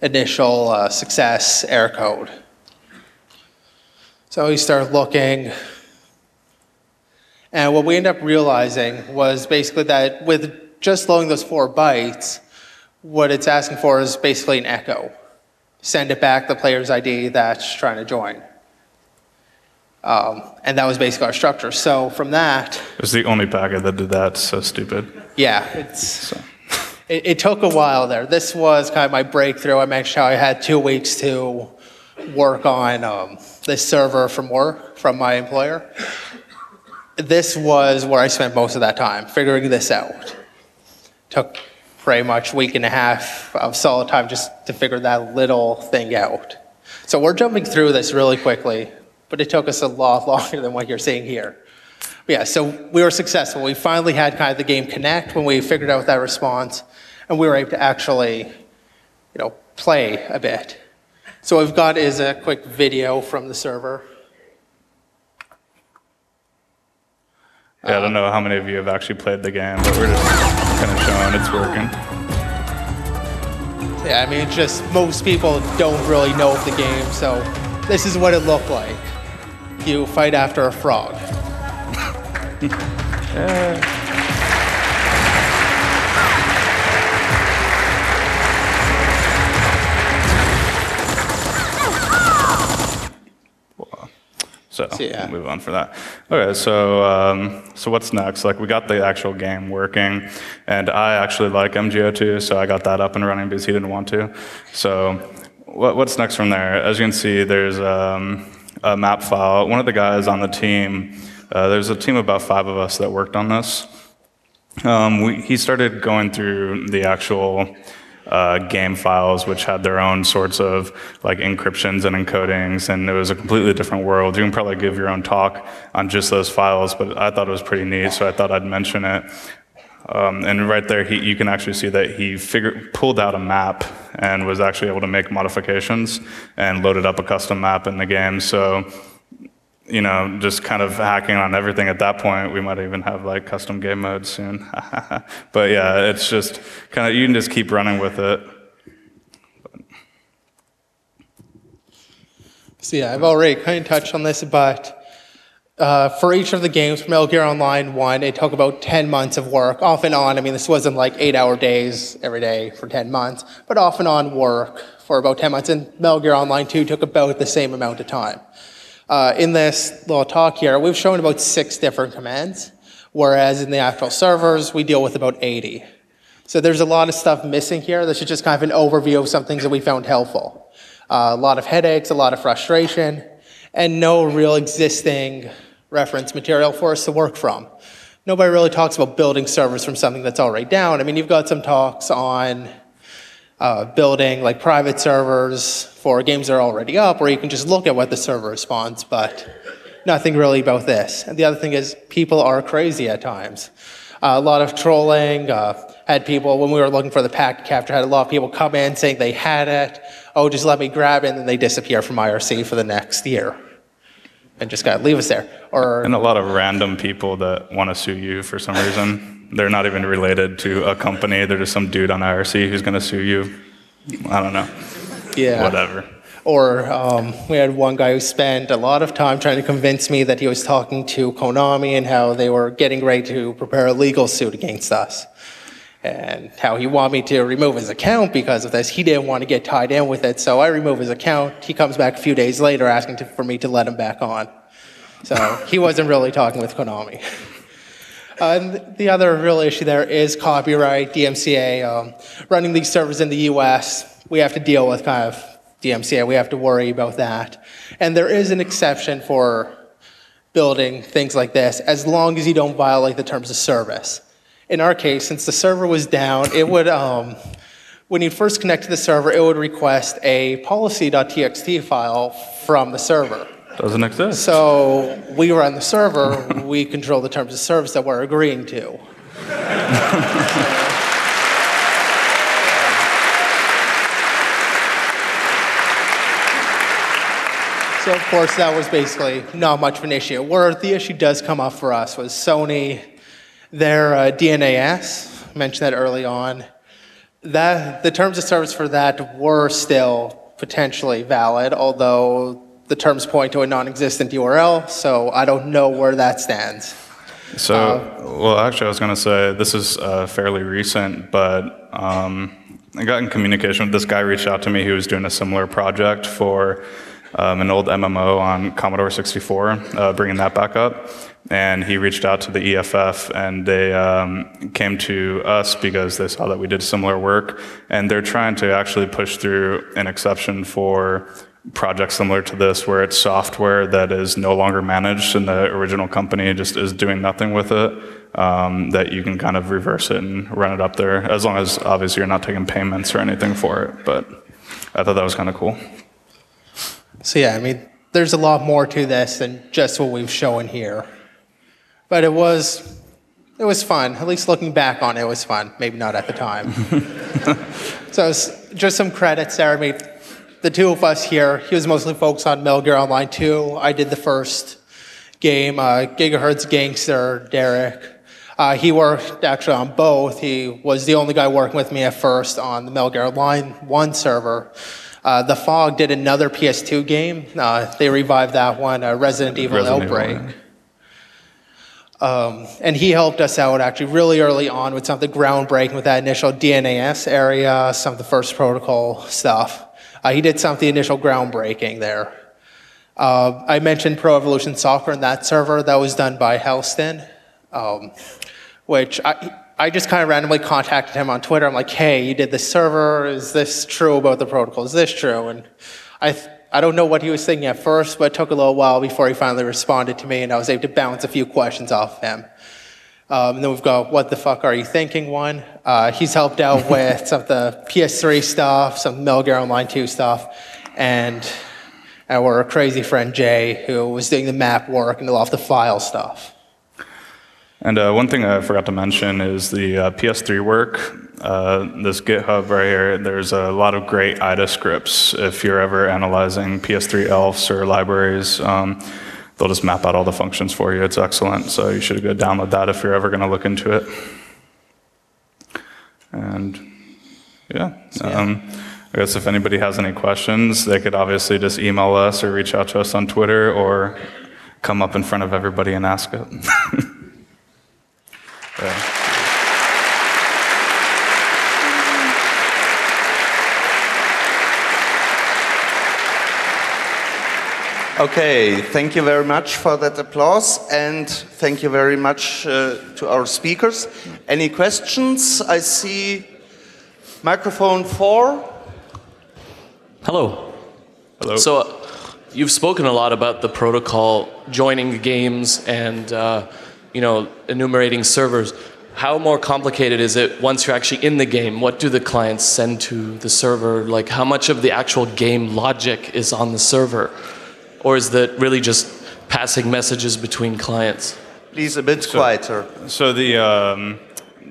initial uh, success error code. So we start looking, and what we ended up realizing was basically that with just loading those four bytes, what it's asking for is basically an echo. Send it back the player's ID that's trying to join. Um, and that was basically our structure. So from that, It was the only packet that did that. So stupid. yeah, it's it, it took a while there. This was kind of my breakthrough. I mentioned how I had two weeks to work on um, this server from work from my employer. This was where I spent most of that time figuring this out. Took pretty much a week and a half of solid time just to figure that little thing out. So we're jumping through this really quickly, but it took us a lot longer than what you're seeing here. But yeah, so we were successful. We finally had kind of the game connect when we figured out that response, and we were able to actually, you know, play a bit. So what we've got is a quick video from the server. Yeah, I don't know how many of you have actually played the game, but we're just kind of showing it's working. Yeah, I mean, it's just most people don't really know of the game, so this is what it looked like. You fight after a frog. So yeah. we'll move on for that. Okay, so um, so what's next? Like we got the actual game working, and I actually like MGO2, so I got that up and running because he didn't want to. So what, what's next from there? As you can see, there's um, a map file. One of the guys on the team, uh, there's a team of about five of us that worked on this. Um, we, he started going through the actual uh, game files, which had their own sorts of like encryptions and encodings, and it was a completely different world. You can probably give your own talk on just those files, but I thought it was pretty neat, so I thought I'd mention it. Um, and right there, he, you can actually see that he figured, pulled out a map and was actually able to make modifications and loaded up a custom map in the game. So you know, just kind of hacking on everything at that point. We might even have like custom game modes soon. but yeah, it's just kind of, you can just keep running with it. So yeah, I've already kind of touched on this, but uh, for each of the games, from Metal Gear Online 1, it took about 10 months of work, off and on. I mean, this wasn't like eight hour days every day for 10 months, but off and on work for about 10 months. And Metal Gear Online 2 took about the same amount of time. Uh, in this little talk here, we've shown about six different commands, whereas in the actual servers, we deal with about 80. So there's a lot of stuff missing here. This is just kind of an overview of some things that we found helpful. Uh, a lot of headaches, a lot of frustration, and no real existing reference material for us to work from. Nobody really talks about building servers from something that's already down. I mean, you've got some talks on uh, building like private servers for games that are already up, where you can just look at what the server responds, but nothing really about this. And the other thing is, people are crazy at times. a lot of trolling. Uh, had people when we were looking for the packet capture, had a lot of people come in saying they had it. Oh, just let me grab it, and then they disappear from IRC for the next year, and just gotta leave us there. Or And a lot of random people that want to sue you for some reason. They're not even related to a company. They're just some dude on IRC who's going to sue you. I don't know. yeah, Whatever. Or um, we had one guy who spent a lot of time trying to convince me that he was talking to Konami and how they were getting ready to prepare a legal suit against us. And how he wanted me to remove his account because of this. He didn't want to get tied in with it, so I remove his account. He comes back a few days later asking to, for me to let him back on. So he wasn't really talking with Konami. Uh, and the other real issue there is copyright, DMCA. Um, running these servers in the US, we have to deal with kind of DMCA. We have to worry about that. And there is an exception for building things like this as long as you don't violate the terms of service. In our case, since the server was down, it would, um, when you first connect to the server, it would request a policy.txt file from the server. Doesn't exist. So we run the server, we control the terms of service that we're agreeing to. So of course that was basically not much of an issue. Where the issue does come up for us was Sony, their uh, DNAS, mentioned that early on. That the terms of service for that were still potentially valid, although the terms point to a non-existent URL. So I don't know where that stands. So, well, actually, I was going to say this is uh, fairly recent, but um, I got in communication with this guy. Reached out to me. He was doing a similar project for um, an old MMO on Commodore 64, uh, bringing that back up. And he reached out to the EFF, and they um, came to us because they saw that we did similar work, and they're trying to actually push through an exception for projects similar to this where it's software that is no longer managed and the original company just is doing nothing with it um, that you can kind of reverse it and run it up there as long as obviously you're not taking payments or anything for it but i thought that was kind of cool So yeah, I mean, there's a lot more to this than just what we've shown here. But it was, it was fun. At least looking back on it, it was fun. Maybe not at the time. so just some credits there. I mean, the two of us here, he was mostly focused on Metal Gear Online 2. I did the first game, uh, Gigahertz Gangster, Derek. Uh, he worked actually on both. He was the only guy working with me at first on the Metal Gear Online 1 server. Uh, the Fog did another PS2 game. Uh, they revived that one, uh, Resident Evil Resident Evil, Outbreak. yeah. Um, and he helped us out actually really early on with some of something groundbreaking with that initial DNAS area, some of the first protocol stuff. Uh, he did some of the initial groundbreaking there. Uh, I mentioned Pro Evolution Soccer and that server. That was done by Helston, um, which I, I just kind of randomly contacted him on Twitter. I'm like, hey, you did this server. Is this true about the protocol? Is this true? And I, th- I don't know what he was thinking at first, but it took a little while before he finally responded to me, and I was able to bounce a few questions off him. Um, and then we've got what the fuck are you thinking one. Uh, he's helped out with some of the PS3 stuff, some Metal Gear Online 2 stuff, and our crazy friend Jay, who was doing the map work and a lot of the file stuff. And uh, one thing I forgot to mention is the uh, PS3 work. Uh, this GitHub right here, there's a lot of great IDA scripts. If you're ever analyzing PS3 ELFs or libraries, um, they'll just map out all the functions for you. It's excellent. So you should go download that if you're ever going to look into it. And yeah, um, I guess if anybody has any questions, they could obviously just email us or reach out to us on Twitter or come up in front of everybody and ask it. Yeah. Okay, thank you very much for that applause and thank you very much uh, to our speakers. Any questions? I see microphone four. Hello. Hello. So, uh, you've spoken a lot about the protocol joining games and uh, you know enumerating servers. How more complicated is it once you're actually in the game? What do the clients send to the server? Like, how much of the actual game logic is on the server, or is that really just passing messages between clients? Please, a bit quieter. So the um,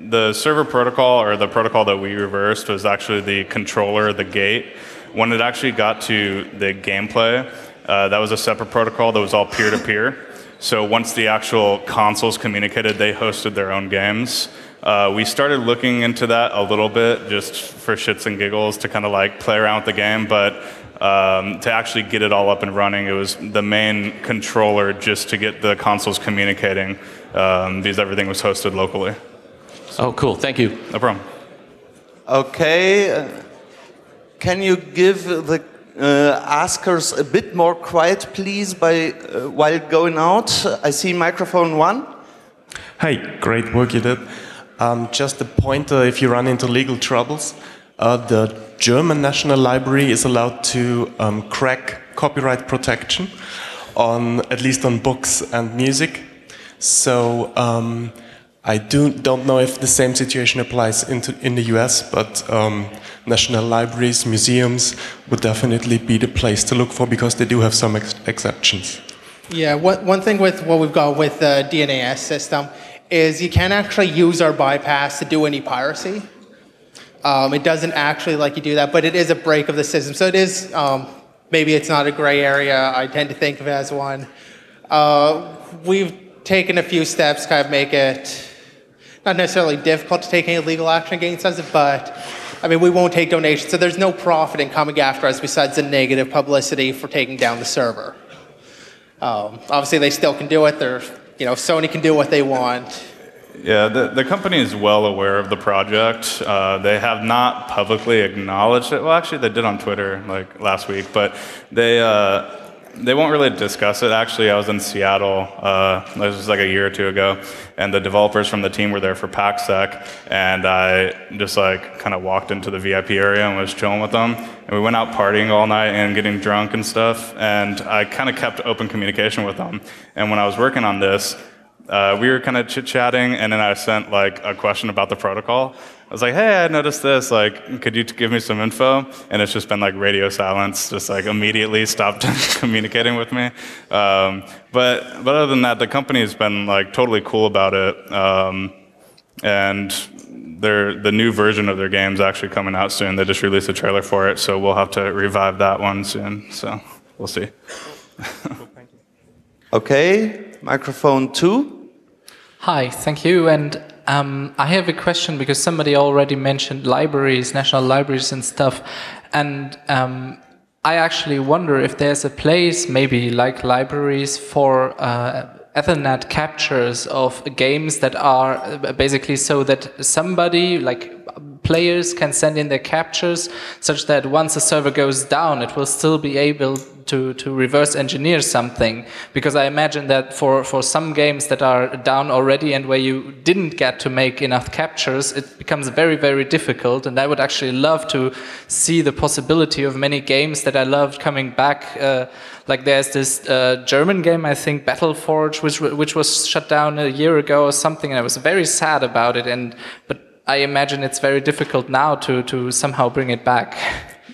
the server protocol or the protocol that we reversed was actually the controller, the gate. When it actually got to the gameplay, uh, that was a separate protocol that was all peer to peer. So once the actual consoles communicated, they hosted their own games. Uh, we started looking into that a little bit just for shits and giggles to kind of like play around with the game, but um, to actually get it all up and running, it was the main controller just to get the consoles communicating um, because everything was hosted locally. Oh, cool. Thank you. No problem. Okay. uh, Can you give the uh, askers a bit more quiet, please, by uh, while going out? I see microphone one. Hey, great work you did. Um, just a pointer if you run into legal troubles. Uh, the German National Library is allowed to um, crack copyright protection on at least on books and music. So um, I do, don't know if the same situation applies into, in the US, but um, national libraries, museums would definitely be the place to look for because they do have some ex- exceptions. Yeah, one, one thing with what we've got with the DNAS system is you can't actually use our bypass to do any piracy. Um, it doesn't actually let you do that, but it is a break of the system. So it is, um, maybe it's not a gray area. I tend to think of it as one. Uh, we've taken a few steps, to kind of make it not necessarily difficult to take any legal action against us, but I mean, we won't take donations. So there's no profit in coming after us besides the negative publicity for taking down the server. Um, obviously, they still can do it. They're, you know, Sony can do what they want. Yeah, the, the company is well aware of the project. Uh, they have not publicly acknowledged it. Well, actually, they did on Twitter like last week, but they uh, they won't really discuss it. Actually, I was in Seattle. Uh, this was like a year or two ago, and the developers from the team were there for PackSec, and I just like kind of walked into the VIP area and was chilling with them. And we went out partying all night and getting drunk and stuff. And I kind of kept open communication with them. And when I was working on this, uh, we were kind of chit chatting, and then I sent like a question about the protocol. I was like, "Hey, I noticed this. Like, could you give me some info?" And it's just been like radio silence, just like immediately stopped communicating with me. Um, but but other than that, the company has been like totally cool about it, um, and their the new version of their game's actually coming out soon. They just released a trailer for it, so we'll have to revive that one soon. So we'll see. Okay, microphone two. Hi, thank you. And um, I have a question because somebody already mentioned libraries, national libraries, and stuff. And um, I actually wonder if there's a place, maybe like libraries, for uh, Ethernet captures of games that are uh, basically so that somebody, like players, can send in their captures such that once a server goes down, it will still be able to, to reverse engineer something. Because I imagine that for, for some games that are down already and where you didn't get to make enough captures, it becomes very, very difficult. And I would actually love to see the possibility of many games that I loved coming back. Uh, like there's this uh, German game, I think, Battleforge, which, which was shut down a year ago or something. And I was very sad about it. And, but I imagine it's very difficult now to, to somehow bring it back.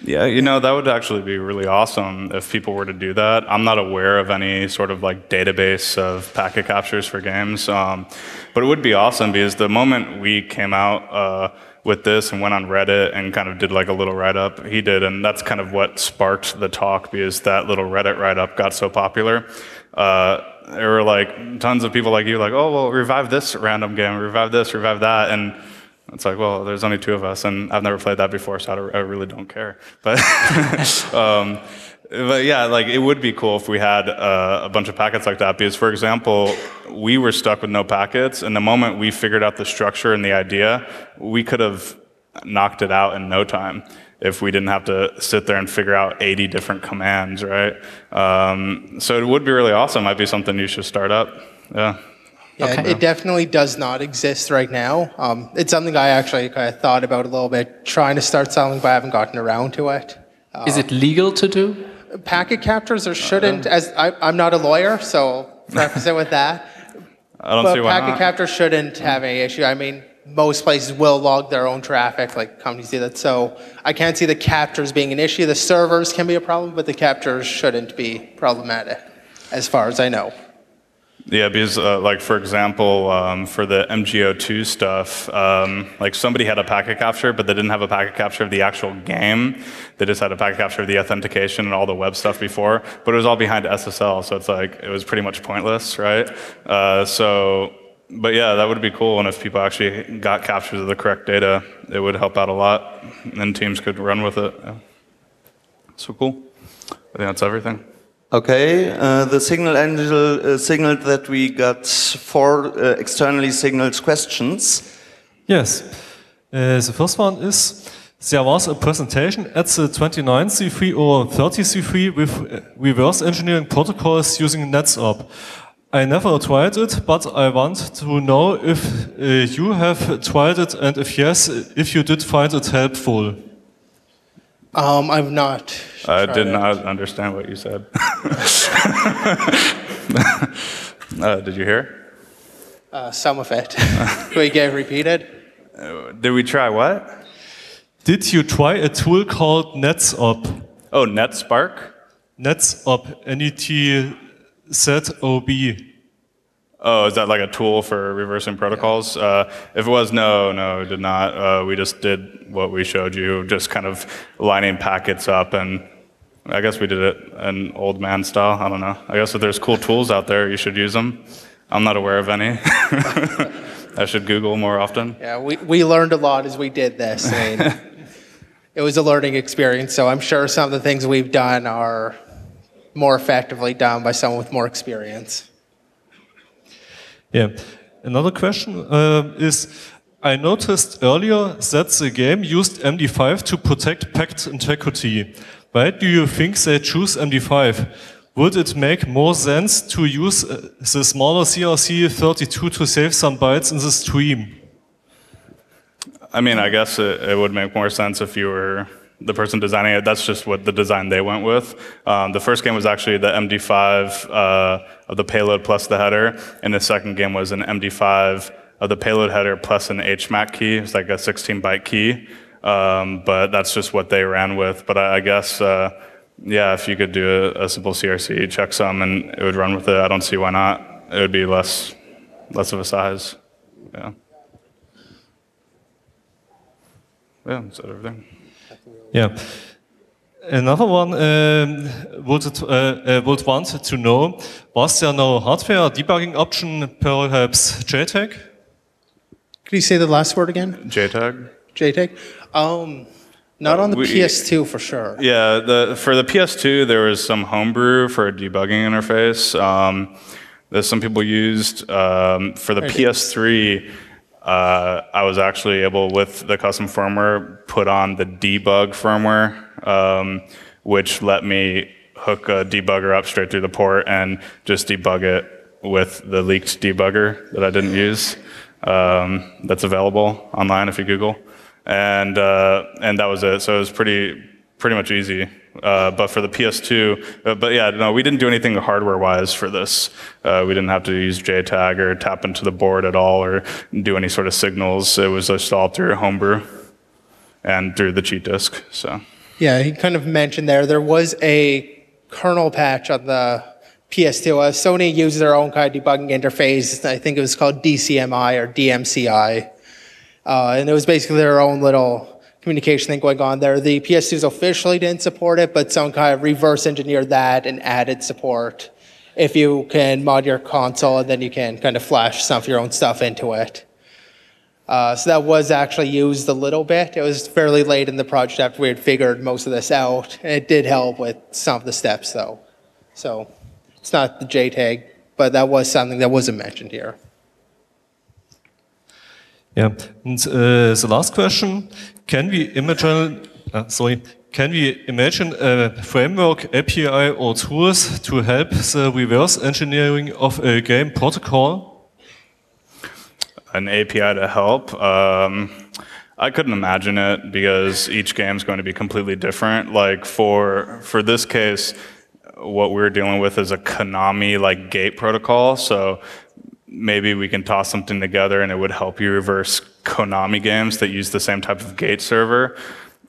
Yeah, you know, that would actually be really awesome if people were to do that. I'm not aware of any sort of like database of packet captures for games, um, but it would be awesome because the moment we came out uh, with this and went on Reddit and kind of did like a little write up, he did, and that's kind of what sparked the talk because that little Reddit write up got so popular. Uh, there were like tons of people like you, like, oh, well, revive this random game, revive this, revive that, and it's like, well, there's only two of us, and I've never played that before, so I, I really don't care. But, um, but yeah, like it would be cool if we had uh, a bunch of packets like that. Because, for example, we were stuck with no packets, and the moment we figured out the structure and the idea, we could have knocked it out in no time if we didn't have to sit there and figure out 80 different commands, right? Um, so it would be really awesome. Might be something you should start up. Yeah. Yeah, it- it definitely does not exist right now. Um, it's something I actually kind of thought about a little bit, trying to start selling, but I haven't gotten around to it. Is it legal to do? Packet captures or shouldn't, as I, I'm not a lawyer, so preface it with that. I don't But see why packet not. captures shouldn't have any issue. I mean, most places will log their own traffic, like companies do that. So I can't see the captures being an issue. The servers can be a problem, but the captures shouldn't be problematic, as far as I know. Yeah, because uh, like for example, um, for the MGO2 stuff, um, like somebody had a packet capture, but they didn't have a packet capture of the actual game. They just had a packet capture of the authentication and all the web stuff before, but it was all behind SSL, so it's like it was pretty much pointless, right? Uh, so, but yeah, that would be cool, and if people actually got captures of the correct data, it would help out a lot, and teams could run with it. Yeah. So cool. I think that's everything. Okay, uh, the signal angel uh, signaled that we got four uh, externally signaled questions. Yes. Uh, the first one is there was a presentation at the 29C3 or 30C3 with uh, reverse engineering protocols using Netzob. I never tried it, but I want to know if uh, you have tried it and if yes, if you did find it helpful. Um, I've not. I did it. not understand what you said. uh, did you hear? Uh, some of it. Do we get repeated? Did we try what? Did you try a tool called Netzob? Oh, NetSpark? Netzob, N-E-T-Z-O-B. Oh, is that like a tool for reversing protocols? Uh, if it was, no, no, it did not. Uh, we just did what we showed you, just kind of lining packets up, and I guess we did it in old man style. I don't know. I guess if there's cool tools out there, you should use them. I'm not aware of any. I should Google more often. Yeah, we, we learned a lot as we did this. I mean, it was a learning experience, so I'm sure some of the things we've done are more effectively done by someone with more experience. Yeah. Another question uh, is I noticed earlier that the game used MD5 to protect packet integrity. Why do you think they choose MD5? Would it make more sense to use uh, the smaller CRC32 to save some bytes in the stream? I mean, I guess it, it would make more sense if you were the person designing it. That's just what the design they went with. Um, the first game was actually the MD5 uh, of the payload plus the header, and the second game was an MD5 of the payload header plus an HMAC key. It's like a 16 byte key. Um, but that's just what they ran with. But I, I guess, uh, yeah, if you could do a, a simple CRC checksum and it would run with it, I don't see why not. It would be less, less of a size. Yeah. Yeah, is that everything? Yeah. Another one um, would, uh, uh, would want to know, was there no hardware debugging option, perhaps JTAG? Could you say the last word again? JTAG? JTAG? Um, not on the we- PS2 for sure. Yeah, the, for the PS2, there was some homebrew for a debugging interface um, that some people used. Um, for the PS3, uh, I was actually able, with the custom firmware, put on the debug firmware, um, which let me hook a debugger up straight through the port and just debug it with the leaked debugger that I didn't use. Um, that's available online if you Google, and uh, and that was it. So it was pretty pretty much easy. Uh, but for the PS2, uh, but yeah, no, we didn't do anything hardware-wise for this. Uh, we didn't have to use JTAG or tap into the board at all or do any sort of signals. It was just all through Homebrew and through the cheat disk. So Yeah, he kind of mentioned there, there was a kernel patch on the PS2. Uh, Sony uses their own kind of debugging interface. I think it was called DCMI or DMCI. Uh, and it was basically their own little communication thing going on there. The PS2s officially didn't support it, but some kind of reverse engineered that and added support. If you can mod your console, then you can kind of flash some of your own stuff into it. Uh, so that was actually used a little bit. It was fairly late in the project after we had figured most of this out. It did help with some of the steps, though. So it's not the JTAG, but that was something that wasn't mentioned here. Yeah. And uh, the last question, can we imagine, uh, sorry, can we imagine a framework, API or tools to help the reverse engineering of a game protocol? An API to help. Um, I couldn't imagine it because each game is going to be completely different. Like for for this case, what we're dealing with is a Konami like gate protocol. So maybe we can toss something together and it would help you reverse Konami games that use the same type of gate server.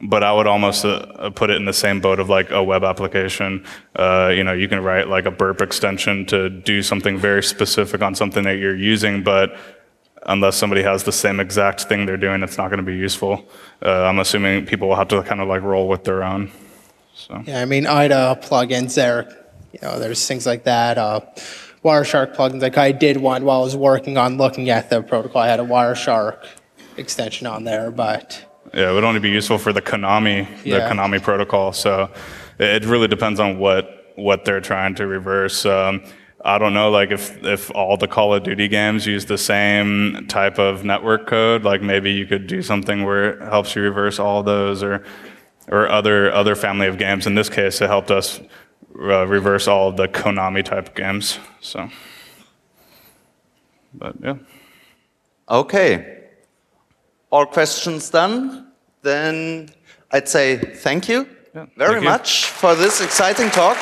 but I would almost uh, put it in the same boat of like a web application. Uh, you know, you can write like a burp extension to do something very specific on something that you're using, but unless somebody has the same exact thing they're doing, it's not going to be useful. Uh, I'm assuming people will have to kind of like roll with their own. So Yeah, I mean, IDA plugins there, you know, there's things like that. Uh, Wireshark plugins, like I did one while I was working on looking at the protocol. I had a Wireshark extension on there, but yeah, it would only be useful for the Konami, the Yeah. Konami protocol. So it really depends on what what they're trying to reverse. Um, I don't know, like if if all the Call of Duty games use the same type of network code, like maybe you could do something where it helps you reverse all of those, or or other other family of games. In this case, it helped us uh, reverse all of the Konami type games. So, but yeah. Okay. All questions done? Then I'd say thank you very thank you. much for this exciting talk.